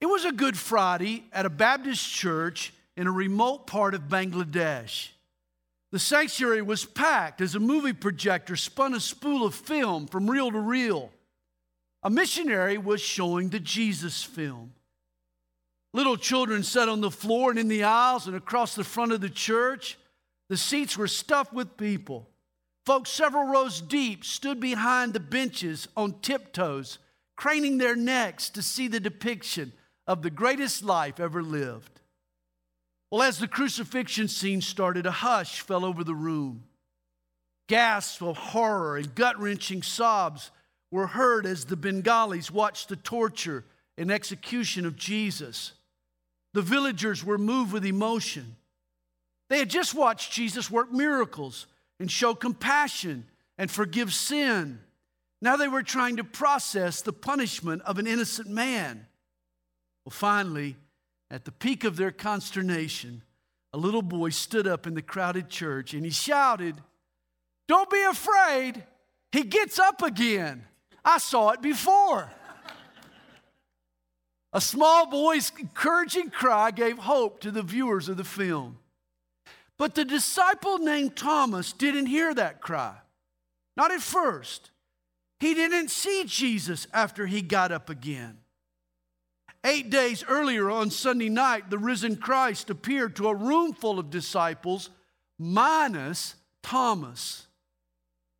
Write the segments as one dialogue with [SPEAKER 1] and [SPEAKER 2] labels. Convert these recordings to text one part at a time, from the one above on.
[SPEAKER 1] It was a Good Friday at a Baptist church in a remote part of Bangladesh. The sanctuary was packed as a movie projector spun a spool of film from reel to reel. A missionary was showing the Jesus film. Little children sat on the floor and in the aisles and across the front of the church. The seats were stuffed with people. Folks several rows deep stood behind the benches on tiptoes, craning their necks to see the depiction of the greatest life ever lived. Well, as the crucifixion scene started, a hush fell over the room. Gasps of horror and gut wrenching sobs were heard as the Bengalis watched the torture and execution of Jesus. The villagers were moved with emotion. They had just watched Jesus work miracles and show compassion and forgive sin. Now they were trying to process the punishment of an innocent man. Well, finally, at the peak of their consternation, a little boy stood up in the crowded church and he shouted, Don't be afraid, he gets up again. I saw it before. A small boy's encouraging cry gave hope to the viewers of the film. But the disciple named Thomas didn't hear that cry. Not at first. He didn't see Jesus after he got up again. Eight days earlier on Sunday night, the risen Christ appeared to a room full of disciples, minus Thomas.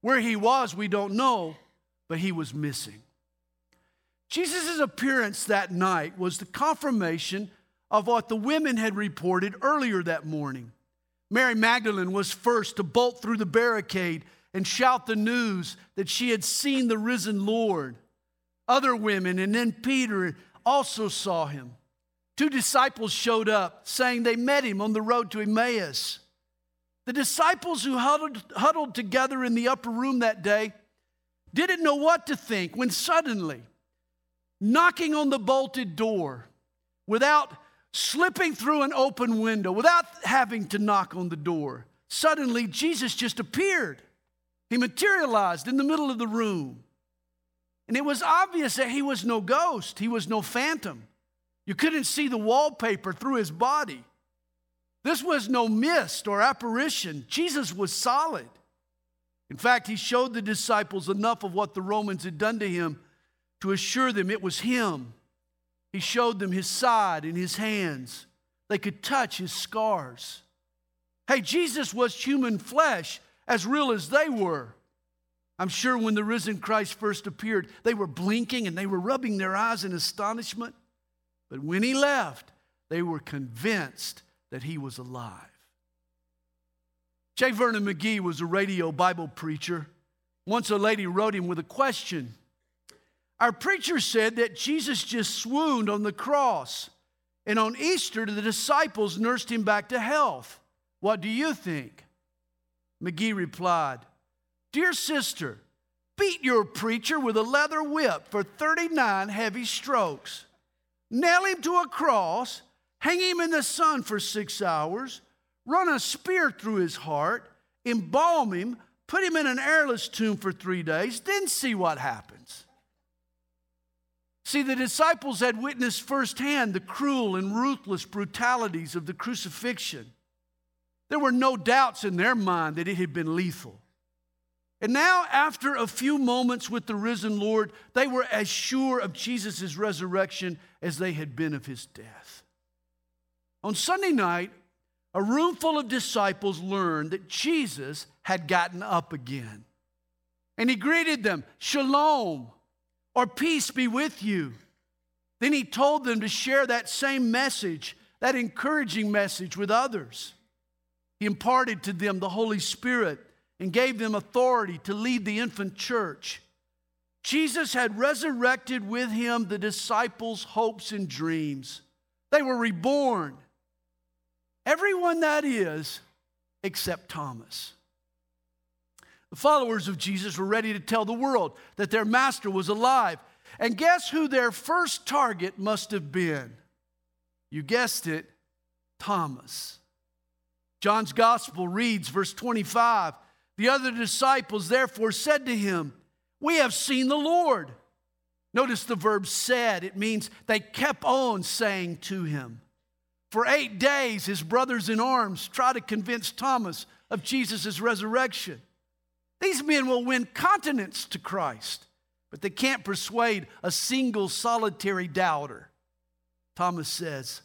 [SPEAKER 1] Where he was, we don't know, but he was missing. Jesus' appearance that night was the confirmation of what the women had reported earlier that morning. Mary Magdalene was first to bolt through the barricade and shout the news that she had seen the risen Lord. Other women, and then Peter, also saw him. Two disciples showed up, saying they met him on the road to Emmaus. The disciples who huddled, huddled together in the upper room that day didn't know what to think when suddenly, knocking on the bolted door without slipping through an open window, without having to knock on the door, suddenly Jesus just appeared. He materialized in the middle of the room. And it was obvious that he was no ghost, he was no phantom. You couldn't see the wallpaper through his body. This was no mist or apparition. Jesus was solid. In fact, he showed the disciples enough of what the Romans had done to him to assure them it was him. He showed them his side and his hands. They could touch his scars. Hey, Jesus was human flesh, as real as they were. I'm sure when the risen Christ first appeared, they were blinking and they were rubbing their eyes in astonishment. But when he left, they were convinced that he was alive. J. Vernon McGee was a radio Bible preacher. Once a lady wrote him with a question. Our preacher said that Jesus just swooned on the cross, and on Easter, the disciples nursed him back to health. What do you think? McGee replied, Dear sister, beat your preacher with a leather whip for 39 heavy strokes. Nail him to a cross, hang him in the sun for six hours, run a spear through his heart, embalm him, put him in an airless tomb for three days, then see what happens. See, the disciples had witnessed firsthand the cruel and ruthless brutalities of the crucifixion. There were no doubts in their mind that it had been lethal. And now, after a few moments with the risen Lord, they were as sure of Jesus' resurrection as they had been of his death. On Sunday night, a room full of disciples learned that Jesus had gotten up again. And he greeted them, Shalom, or peace be with you. Then he told them to share that same message, that encouraging message, with others. He imparted to them the Holy Spirit and gave them authority to lead the infant church. Jesus had resurrected with him the disciples' hopes and dreams. They were reborn. Everyone that is, except Thomas. The followers of Jesus were ready to tell the world that their master was alive. And guess who their first target must have been? You guessed it, Thomas. John's gospel reads, verse 25 The other disciples therefore said to him, We have seen the Lord. Notice the verb said. It means they kept on saying to him. For eight days, his brothers in arms try to convince Thomas of Jesus' resurrection. These men will win continents to Christ, but they can't persuade a single solitary doubter. Thomas says,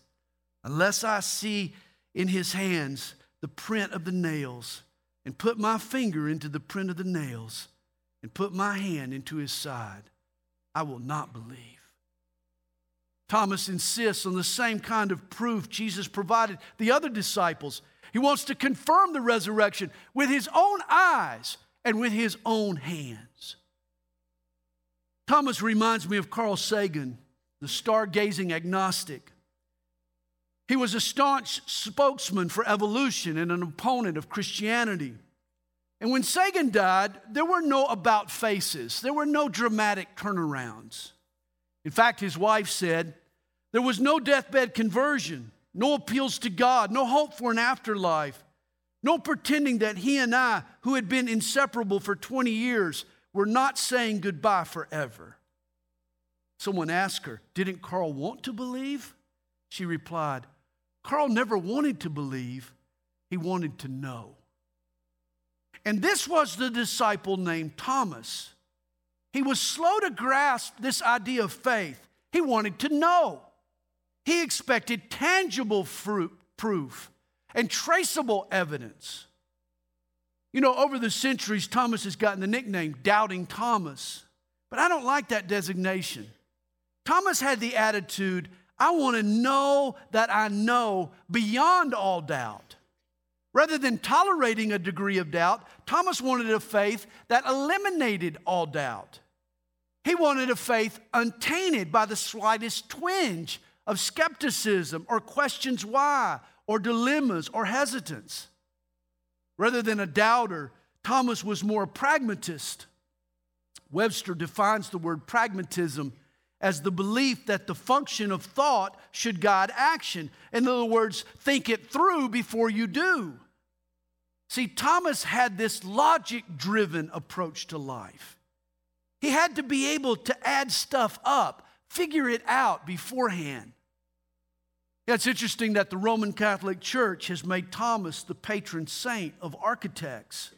[SPEAKER 1] Unless I see in his hands the print of the nails, and put my finger into the print of the nails, and put my hand into his side, I will not believe. Thomas insists on the same kind of proof Jesus provided the other disciples. He wants to confirm the resurrection with his own eyes and with his own hands. Thomas reminds me of Carl Sagan, the stargazing agnostic. He was a staunch spokesman for evolution and an opponent of Christianity. And when Sagan died, there were no about faces, there were no dramatic turnarounds. In fact, his wife said, there was no deathbed conversion, no appeals to God, no hope for an afterlife, no pretending that he and I, who had been inseparable for 20 years, were not saying goodbye forever. Someone asked her, Didn't Carl want to believe? She replied, Carl never wanted to believe, he wanted to know. And this was the disciple named Thomas. He was slow to grasp this idea of faith. He wanted to know. He expected tangible fruit, proof and traceable evidence. You know, over the centuries, Thomas has gotten the nickname Doubting Thomas, but I don't like that designation. Thomas had the attitude I want to know that I know beyond all doubt. Rather than tolerating a degree of doubt, Thomas wanted a faith that eliminated all doubt. He wanted a faith untainted by the slightest twinge of skepticism or questions why or dilemmas or hesitance. Rather than a doubter, Thomas was more a pragmatist. Webster defines the word pragmatism as the belief that the function of thought should guide action. In other words, think it through before you do. See, Thomas had this logic driven approach to life. He had to be able to add stuff up, figure it out beforehand. Yeah, it's interesting that the Roman Catholic Church has made Thomas the patron saint of architects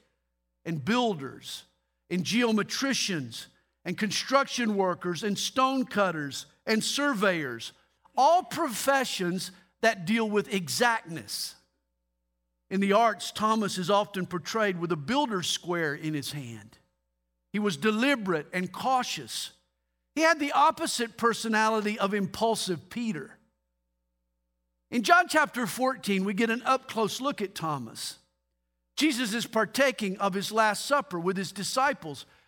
[SPEAKER 1] and builders and geometricians and construction workers and stone cutters and surveyors, all professions that deal with exactness. In the arts, Thomas is often portrayed with a builder's square in his hand. He was deliberate and cautious. He had the opposite personality of impulsive Peter. In John chapter 14, we get an up close look at Thomas. Jesus is partaking of his Last Supper with his disciples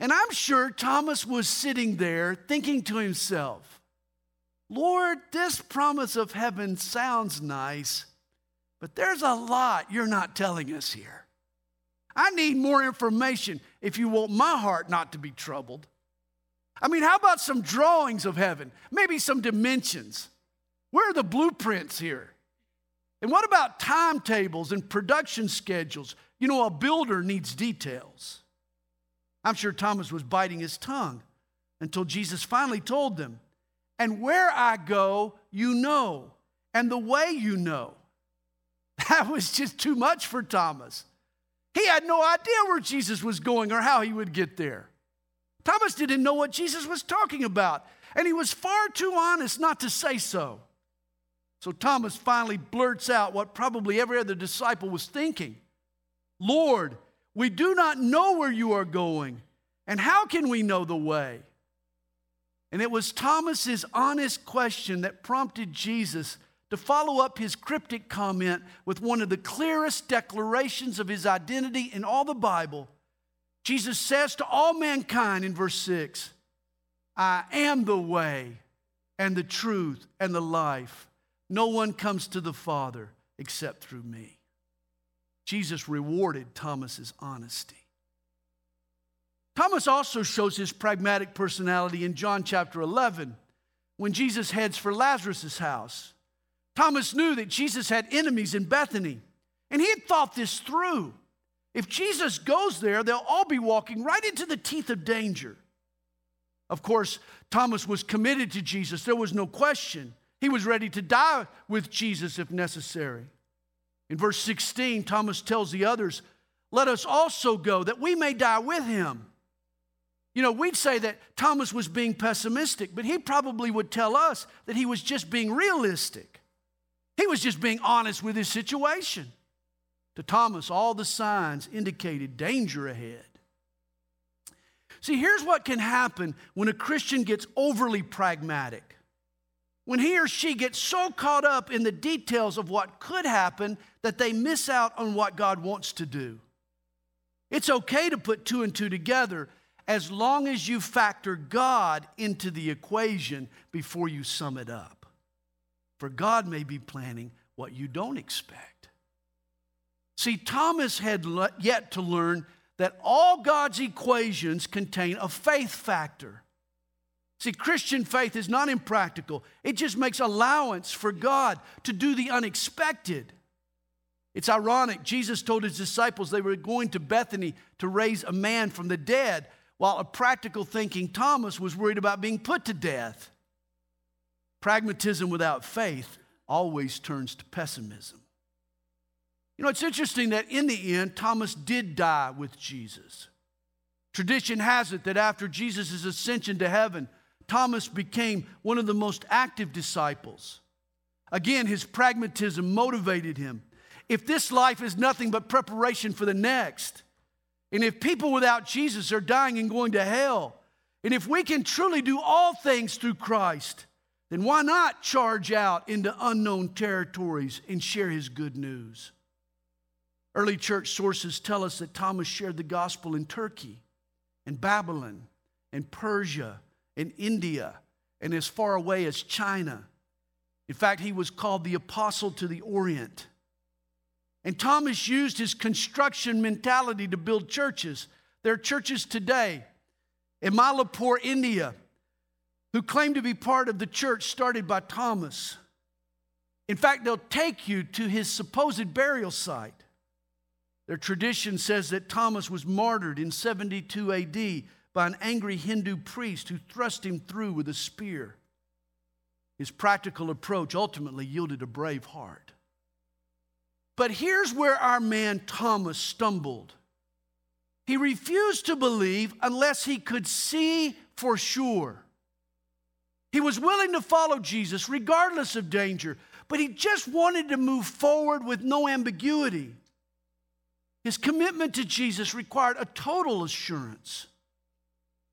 [SPEAKER 1] And I'm sure Thomas was sitting there thinking to himself, Lord, this promise of heaven sounds nice, but there's a lot you're not telling us here. I need more information if you want my heart not to be troubled. I mean, how about some drawings of heaven? Maybe some dimensions. Where are the blueprints here? And what about timetables and production schedules? You know, a builder needs details. I'm sure Thomas was biting his tongue until Jesus finally told them and where I go, you know, and the way you know. That was just too much for Thomas. He had no idea where Jesus was going or how he would get there. Thomas didn't know what Jesus was talking about, and he was far too honest not to say so. So Thomas finally blurts out what probably every other disciple was thinking Lord, we do not know where you are going, and how can we know the way? And it was Thomas's honest question that prompted Jesus to follow up his cryptic comment with one of the clearest declarations of his identity in all the Bible. Jesus says to all mankind in verse 6, I am the way and the truth and the life. No one comes to the Father except through me. Jesus rewarded Thomas's honesty. Thomas also shows his pragmatic personality in John chapter 11 when Jesus heads for Lazarus' house. Thomas knew that Jesus had enemies in Bethany, and he had thought this through. If Jesus goes there, they'll all be walking right into the teeth of danger. Of course, Thomas was committed to Jesus, there was no question. He was ready to die with Jesus if necessary. In verse 16, Thomas tells the others, Let us also go that we may die with him. You know, we'd say that Thomas was being pessimistic, but he probably would tell us that he was just being realistic. He was just being honest with his situation. To Thomas, all the signs indicated danger ahead. See, here's what can happen when a Christian gets overly pragmatic. When he or she gets so caught up in the details of what could happen that they miss out on what God wants to do. It's okay to put two and two together as long as you factor God into the equation before you sum it up. For God may be planning what you don't expect. See, Thomas had yet to learn that all God's equations contain a faith factor. See, Christian faith is not impractical, it just makes allowance for God to do the unexpected. It's ironic. Jesus told his disciples they were going to Bethany to raise a man from the dead, while a practical thinking Thomas was worried about being put to death. Pragmatism without faith always turns to pessimism. You know, it's interesting that in the end, Thomas did die with Jesus. Tradition has it that after Jesus' ascension to heaven, Thomas became one of the most active disciples. Again, his pragmatism motivated him. If this life is nothing but preparation for the next, and if people without Jesus are dying and going to hell, and if we can truly do all things through Christ, then why not charge out into unknown territories and share his good news? Early church sources tell us that Thomas shared the gospel in Turkey and Babylon and Persia and India and as far away as China. In fact, he was called the apostle to the Orient. And Thomas used his construction mentality to build churches. There are churches today in Mylapore, India, who claim to be part of the church started by Thomas. In fact, they'll take you to his supposed burial site. Their tradition says that Thomas was martyred in 72 AD by an angry Hindu priest who thrust him through with a spear. His practical approach ultimately yielded a brave heart. But here's where our man Thomas stumbled. He refused to believe unless he could see for sure. He was willing to follow Jesus regardless of danger, but he just wanted to move forward with no ambiguity. His commitment to Jesus required a total assurance.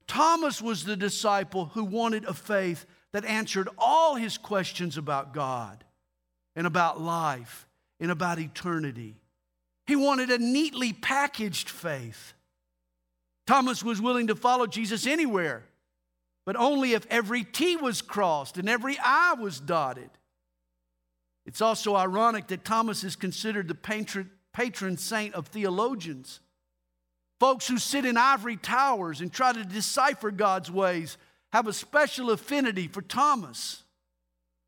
[SPEAKER 1] Thomas was the disciple who wanted a faith that answered all his questions about God and about life and about eternity. He wanted a neatly packaged faith. Thomas was willing to follow Jesus anywhere, but only if every T was crossed and every I was dotted. It's also ironic that Thomas is considered the patron, patron saint of theologians. Folks who sit in ivory towers and try to decipher God's ways have a special affinity for Thomas.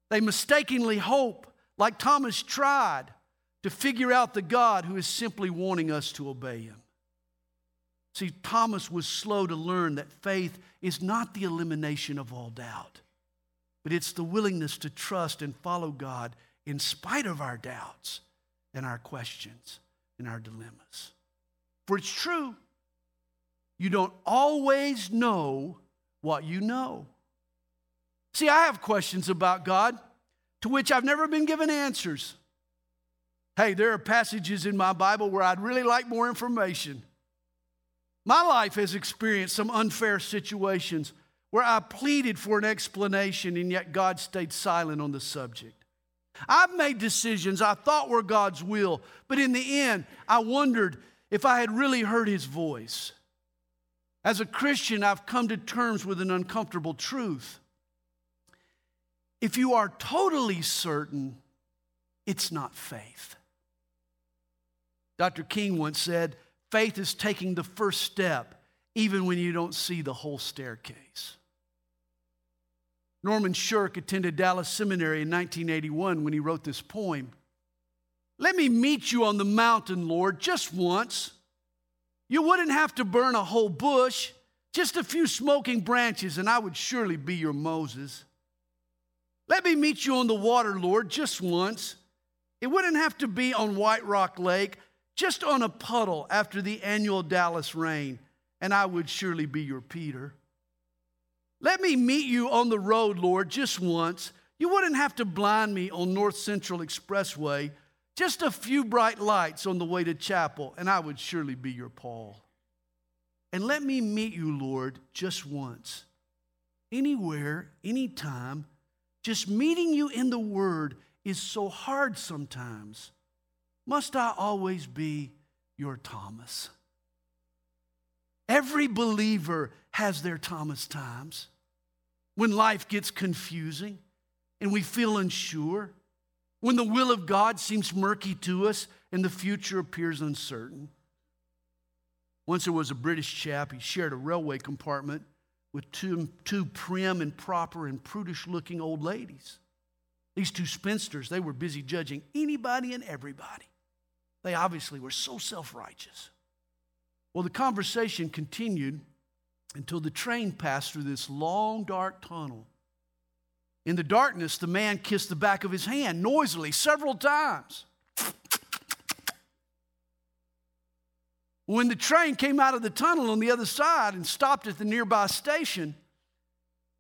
[SPEAKER 1] They mistakenly hope, like Thomas tried, to figure out the God who is simply wanting us to obey him. See, Thomas was slow to learn that faith is not the elimination of all doubt, but it's the willingness to trust and follow God in spite of our doubts and our questions and our dilemmas. For it's true, you don't always know what you know. See, I have questions about God to which I've never been given answers. Hey, there are passages in my Bible where I'd really like more information. My life has experienced some unfair situations where I pleaded for an explanation and yet God stayed silent on the subject. I've made decisions I thought were God's will, but in the end, I wondered if I had really heard His voice. As a Christian, I've come to terms with an uncomfortable truth. if you are totally certain, it's not faith. Dr. King once said, faith is taking the first step even when you don't see the whole staircase. Norman Shirk attended Dallas Seminary in 1981 when he wrote this poem. Let me meet you on the mountain, Lord, just once. You wouldn't have to burn a whole bush, just a few smoking branches, and I would surely be your Moses. Let me meet you on the water, Lord, just once. It wouldn't have to be on White Rock Lake, just on a puddle after the annual Dallas rain, and I would surely be your Peter. Let me meet you on the road, Lord, just once. You wouldn't have to blind me on North Central Expressway, just a few bright lights on the way to chapel, and I would surely be your Paul. And let me meet you, Lord, just once. Anywhere, anytime, just meeting you in the Word is so hard sometimes. Must I always be your Thomas? Every believer has their Thomas times when life gets confusing and we feel unsure, when the will of God seems murky to us and the future appears uncertain. Once there was a British chap, he shared a railway compartment with two, two prim and proper and prudish looking old ladies. These two spinsters, they were busy judging anybody and everybody. They obviously were so self righteous. Well, the conversation continued until the train passed through this long, dark tunnel. In the darkness, the man kissed the back of his hand noisily several times. When the train came out of the tunnel on the other side and stopped at the nearby station,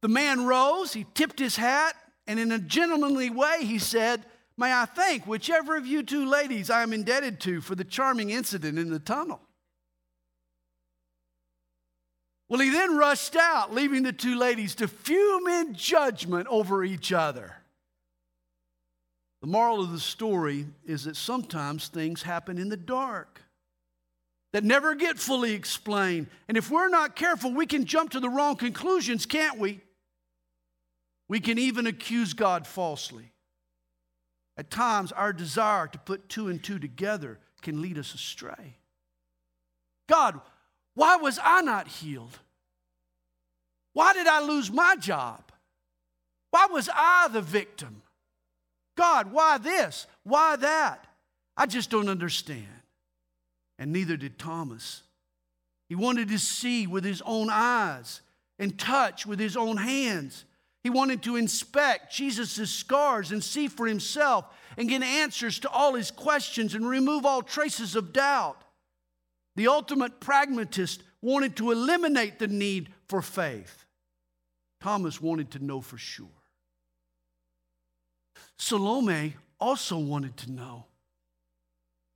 [SPEAKER 1] the man rose, he tipped his hat, and in a gentlemanly way, he said, May I thank whichever of you two ladies I am indebted to for the charming incident in the tunnel. Well, he then rushed out, leaving the two ladies to fume in judgment over each other. The moral of the story is that sometimes things happen in the dark that never get fully explained. And if we're not careful, we can jump to the wrong conclusions, can't we? We can even accuse God falsely. At times, our desire to put two and two together can lead us astray. God, why was I not healed? Why did I lose my job? Why was I the victim? God, why this? Why that? I just don't understand. And neither did Thomas. He wanted to see with his own eyes and touch with his own hands. He wanted to inspect Jesus' scars and see for himself and get answers to all his questions and remove all traces of doubt. The ultimate pragmatist wanted to eliminate the need for faith. Thomas wanted to know for sure. Salome also wanted to know.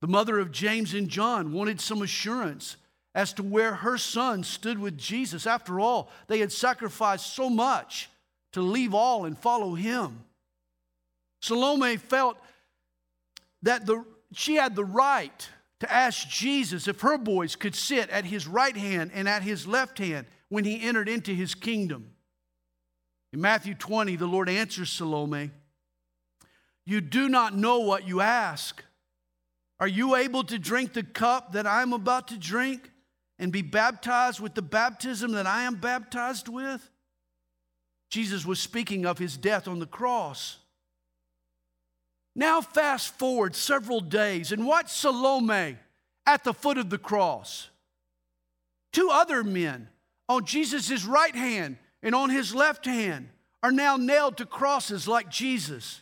[SPEAKER 1] The mother of James and John wanted some assurance as to where her son stood with Jesus. After all, they had sacrificed so much to leave all and follow him. Salome felt that the, she had the right to ask Jesus if her boys could sit at his right hand and at his left hand when he entered into his kingdom. In Matthew 20, the Lord answers Salome, You do not know what you ask. Are you able to drink the cup that I am about to drink and be baptized with the baptism that I am baptized with? Jesus was speaking of his death on the cross. Now, fast forward several days and watch Salome at the foot of the cross. Two other men on Jesus' right hand and on his left hand are now nailed to crosses like Jesus.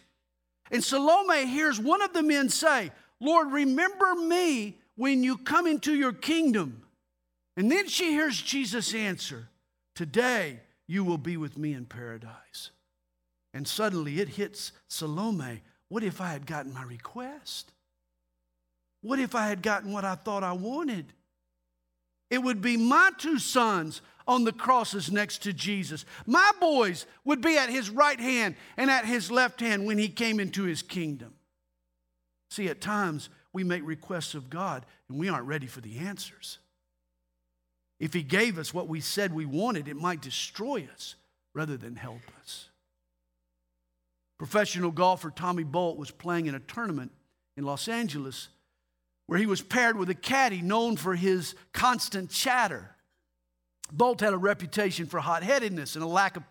[SPEAKER 1] And Salome hears one of the men say, Lord, remember me when you come into your kingdom. And then she hears Jesus answer, Today you will be with me in paradise. And suddenly it hits Salome. What if I had gotten my request? What if I had gotten what I thought I wanted? It would be my two sons on the crosses next to Jesus. My boys would be at his right hand and at his left hand when he came into his kingdom. See, at times we make requests of God and we aren't ready for the answers. If He gave us what we said we wanted, it might destroy us rather than help us. Professional golfer Tommy Bolt was playing in a tournament in Los Angeles where he was paired with a caddy known for his constant chatter. Bolt had a reputation for hot headedness and a lack of,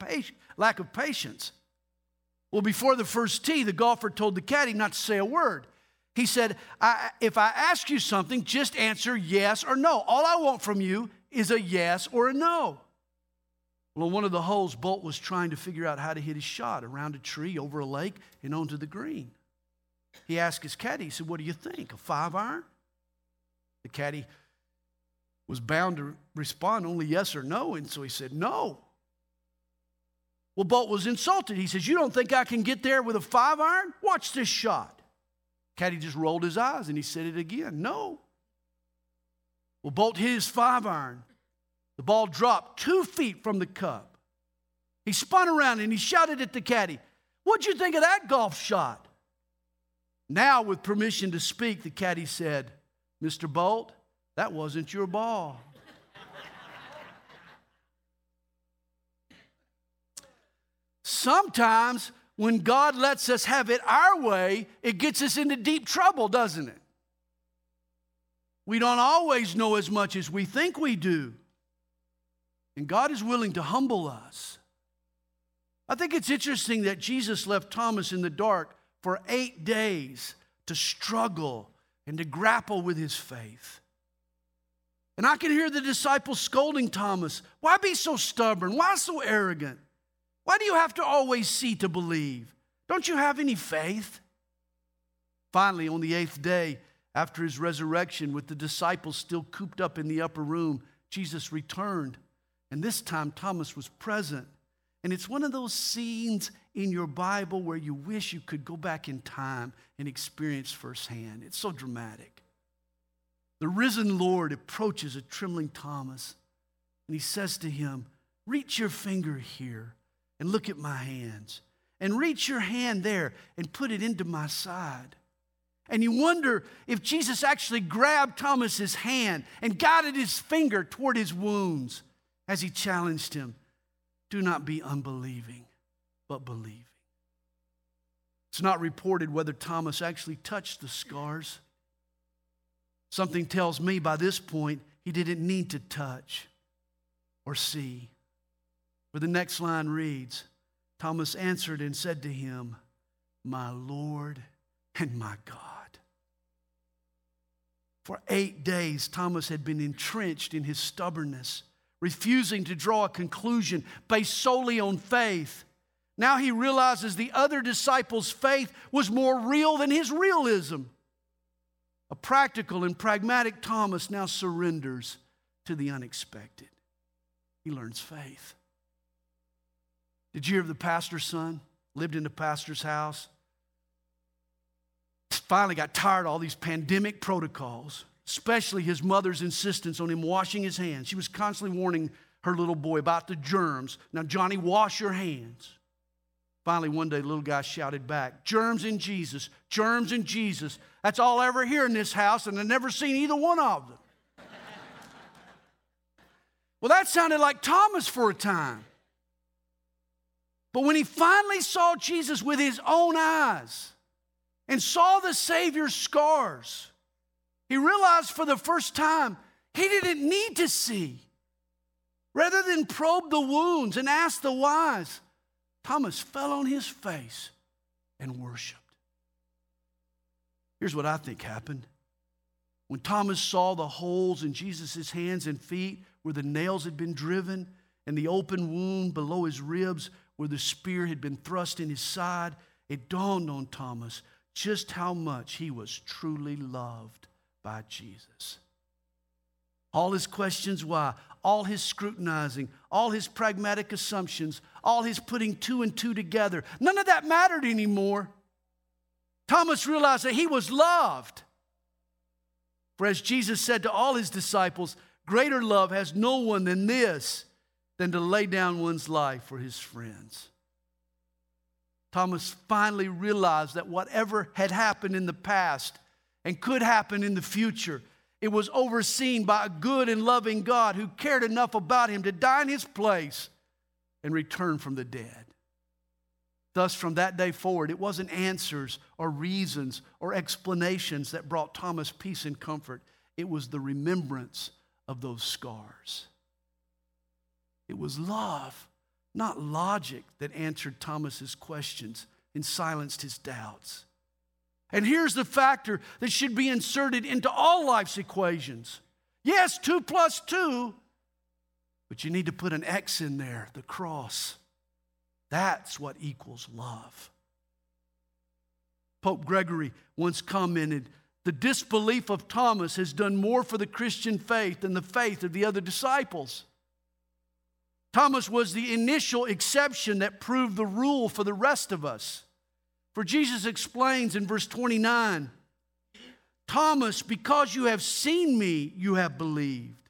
[SPEAKER 1] lack of patience. Well, before the first tee, the golfer told the caddy not to say a word. He said, I, If I ask you something, just answer yes or no. All I want from you is a yes or a no. Well, on one of the holes, Bolt was trying to figure out how to hit his shot around a tree, over a lake, and onto the green. He asked his caddy, he said, What do you think? A five iron? The caddy was bound to respond only yes or no, and so he said, No. Well, Bolt was insulted. He says, You don't think I can get there with a five iron? Watch this shot. Caddy just rolled his eyes and he said it again. No. Well, Bolt hit his five iron. The ball dropped two feet from the cup. He spun around and he shouted at the caddy, What'd you think of that golf shot? Now, with permission to speak, the caddy said, Mr. Bolt, that wasn't your ball. Sometimes when God lets us have it our way, it gets us into deep trouble, doesn't it? We don't always know as much as we think we do. And God is willing to humble us. I think it's interesting that Jesus left Thomas in the dark for eight days to struggle and to grapple with his faith. And I can hear the disciples scolding Thomas Why be so stubborn? Why so arrogant? Why do you have to always see to believe? Don't you have any faith? Finally, on the eighth day after his resurrection, with the disciples still cooped up in the upper room, Jesus returned. And this time, Thomas was present. And it's one of those scenes in your Bible where you wish you could go back in time and experience firsthand. It's so dramatic. The risen Lord approaches a trembling Thomas and he says to him, Reach your finger here and look at my hands. And reach your hand there and put it into my side. And you wonder if Jesus actually grabbed Thomas's hand and guided his finger toward his wounds as he challenged him do not be unbelieving, but believing. It's not reported whether Thomas actually touched the scars. Something tells me by this point he didn't need to touch or see. For the next line reads Thomas answered and said to him, My Lord and my God. For eight days, Thomas had been entrenched in his stubbornness refusing to draw a conclusion based solely on faith. Now he realizes the other disciples' faith was more real than his realism. A practical and pragmatic Thomas now surrenders to the unexpected. He learns faith. Did you hear of the pastor's son? Lived in the pastor's house. Finally got tired of all these pandemic protocols especially his mother's insistence on him washing his hands. She was constantly warning her little boy about the germs. Now, Johnny, wash your hands. Finally, one day, the little guy shouted back, Germs in Jesus, germs in Jesus. That's all I ever hear in this house, and I've never seen either one of them. well, that sounded like Thomas for a time. But when he finally saw Jesus with his own eyes and saw the Savior's scars, he realized for the first time he didn't need to see. Rather than probe the wounds and ask the whys, Thomas fell on his face and worshiped. Here's what I think happened. When Thomas saw the holes in Jesus' hands and feet where the nails had been driven, and the open wound below his ribs where the spear had been thrust in his side, it dawned on Thomas just how much he was truly loved by Jesus. All his questions why, all his scrutinizing, all his pragmatic assumptions, all his putting two and two together, none of that mattered anymore. Thomas realized that he was loved. For as Jesus said to all his disciples, greater love has no one than this, than to lay down one's life for his friends. Thomas finally realized that whatever had happened in the past and could happen in the future. It was overseen by a good and loving God who cared enough about him to die in his place and return from the dead. Thus, from that day forward, it wasn't answers or reasons or explanations that brought Thomas peace and comfort. It was the remembrance of those scars. It was love, not logic, that answered Thomas's questions and silenced his doubts. And here's the factor that should be inserted into all life's equations. Yes, two plus two, but you need to put an X in there, the cross. That's what equals love. Pope Gregory once commented the disbelief of Thomas has done more for the Christian faith than the faith of the other disciples. Thomas was the initial exception that proved the rule for the rest of us. For Jesus explains in verse 29 Thomas, because you have seen me, you have believed.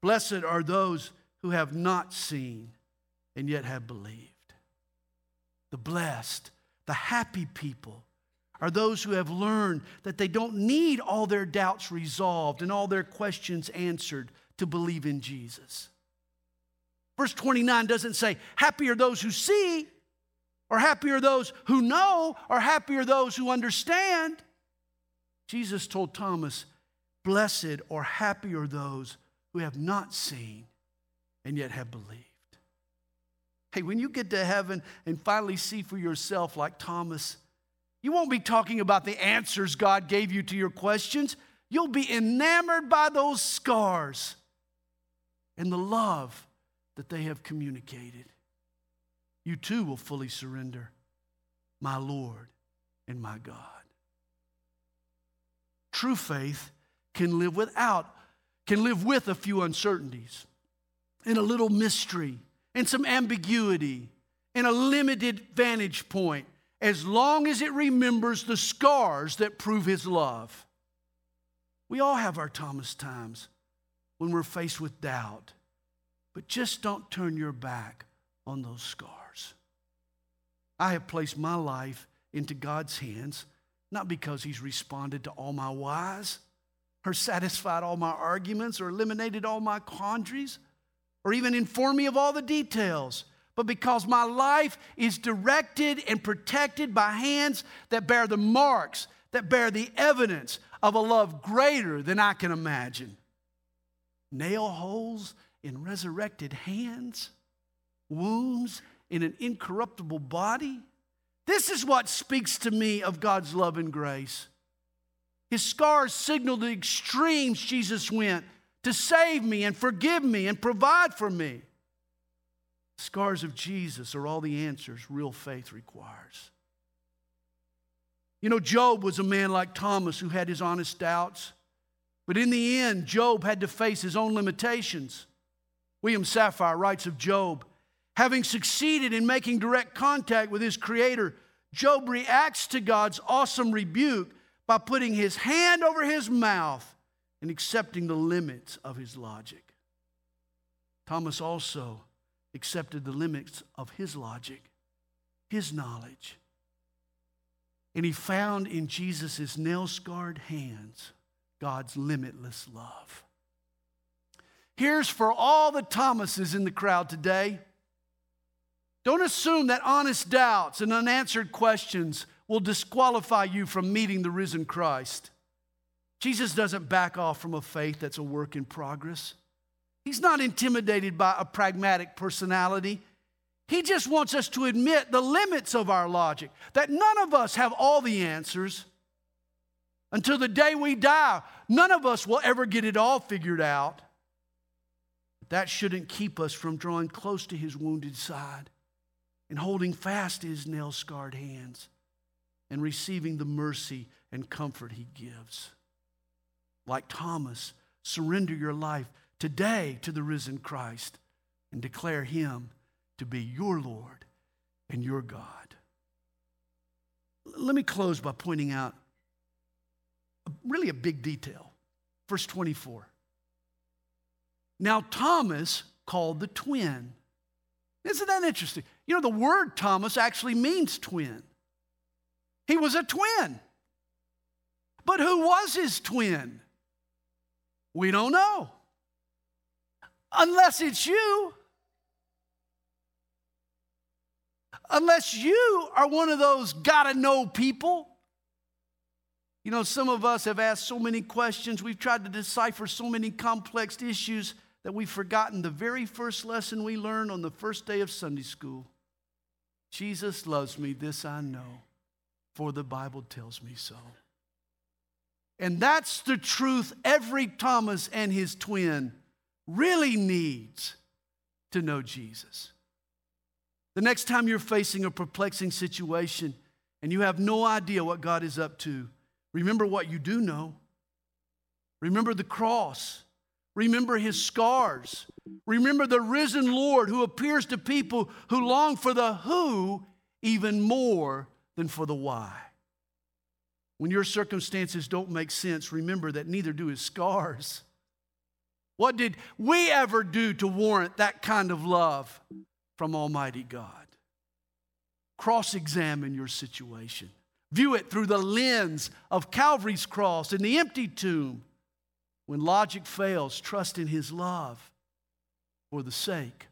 [SPEAKER 1] Blessed are those who have not seen and yet have believed. The blessed, the happy people are those who have learned that they don't need all their doubts resolved and all their questions answered to believe in Jesus. Verse 29 doesn't say, Happy are those who see, or happy are those who know, or happy are those who understand. Jesus told Thomas, Blessed or happy are those who have not seen and yet have believed. Hey, when you get to heaven and finally see for yourself, like Thomas, you won't be talking about the answers God gave you to your questions. You'll be enamored by those scars and the love that they have communicated. You too will fully surrender, my Lord and my God. True faith can live without, can live with a few uncertainties and a little mystery and some ambiguity and a limited vantage point as long as it remembers the scars that prove his love. We all have our Thomas times when we're faced with doubt, but just don't turn your back on those scars. I have placed my life into God's hands, not because he's responded to all my whys or satisfied all my arguments or eliminated all my quandaries or even informed me of all the details, but because my life is directed and protected by hands that bear the marks, that bear the evidence of a love greater than I can imagine. Nail holes in resurrected hands, wounds in an incorruptible body. This is what speaks to me of God's love and grace. His scars signal the extremes Jesus went to save me and forgive me and provide for me. Scars of Jesus are all the answers real faith requires. You know, Job was a man like Thomas who had his honest doubts. But in the end, Job had to face his own limitations. William Safire writes of Job having succeeded in making direct contact with his Creator, Job reacts to God's awesome rebuke by putting his hand over his mouth and accepting the limits of his logic. Thomas also accepted the limits of his logic, his knowledge. And he found in Jesus' nail scarred hands God's limitless love. Here's for all the Thomases in the crowd today. Don't assume that honest doubts and unanswered questions will disqualify you from meeting the risen Christ. Jesus doesn't back off from a faith that's a work in progress. He's not intimidated by a pragmatic personality. He just wants us to admit the limits of our logic, that none of us have all the answers. Until the day we die, none of us will ever get it all figured out. But that shouldn't keep us from drawing close to his wounded side and holding fast his nail scarred hands and receiving the mercy and comfort he gives like Thomas, surrender your life today to the risen Christ and declare him to be your Lord and your God. Let me close by pointing out really a big detail. Verse 24. Now, Thomas called the twin. Isn't that interesting? You know, the word Thomas actually means twin. He was a twin. But who was his twin? We don't know. Unless it's you. unless you are one of those gotta know people. You know, some of us have asked so many questions, we've tried to decipher so many complex issues that we've forgotten the very first lesson we learned on the first day of Sunday school. Jesus loves me, this I know, for the Bible tells me so. And that's the truth every Thomas and his twin really needs to know Jesus. The next time you're facing a perplexing situation and you have no idea what God is up to, remember what you do know. Remember the cross. Remember his scars. Remember the risen Lord who appears to people who long for the who even more than for the why. When your circumstances don't make sense, remember that neither do his scars. What did we ever do to warrant that kind of love from Almighty God? Cross examine your situation. View it through the lens of Calvary's cross and the empty tomb. When logic fails, trust in His love for the sake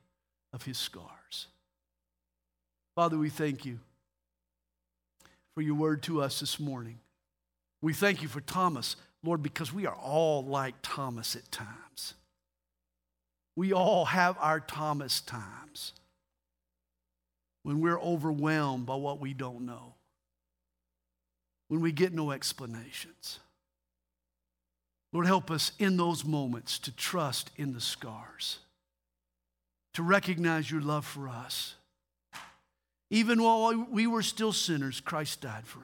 [SPEAKER 1] of His scars. Father, we thank you for your word to us this morning. We thank you for Thomas, Lord, because we are all like Thomas at times. We all have our Thomas times when we're overwhelmed by what we don't know, when we get no explanations. Lord, help us in those moments to trust in the scars, to recognize your love for us. Even while we were still sinners, Christ died for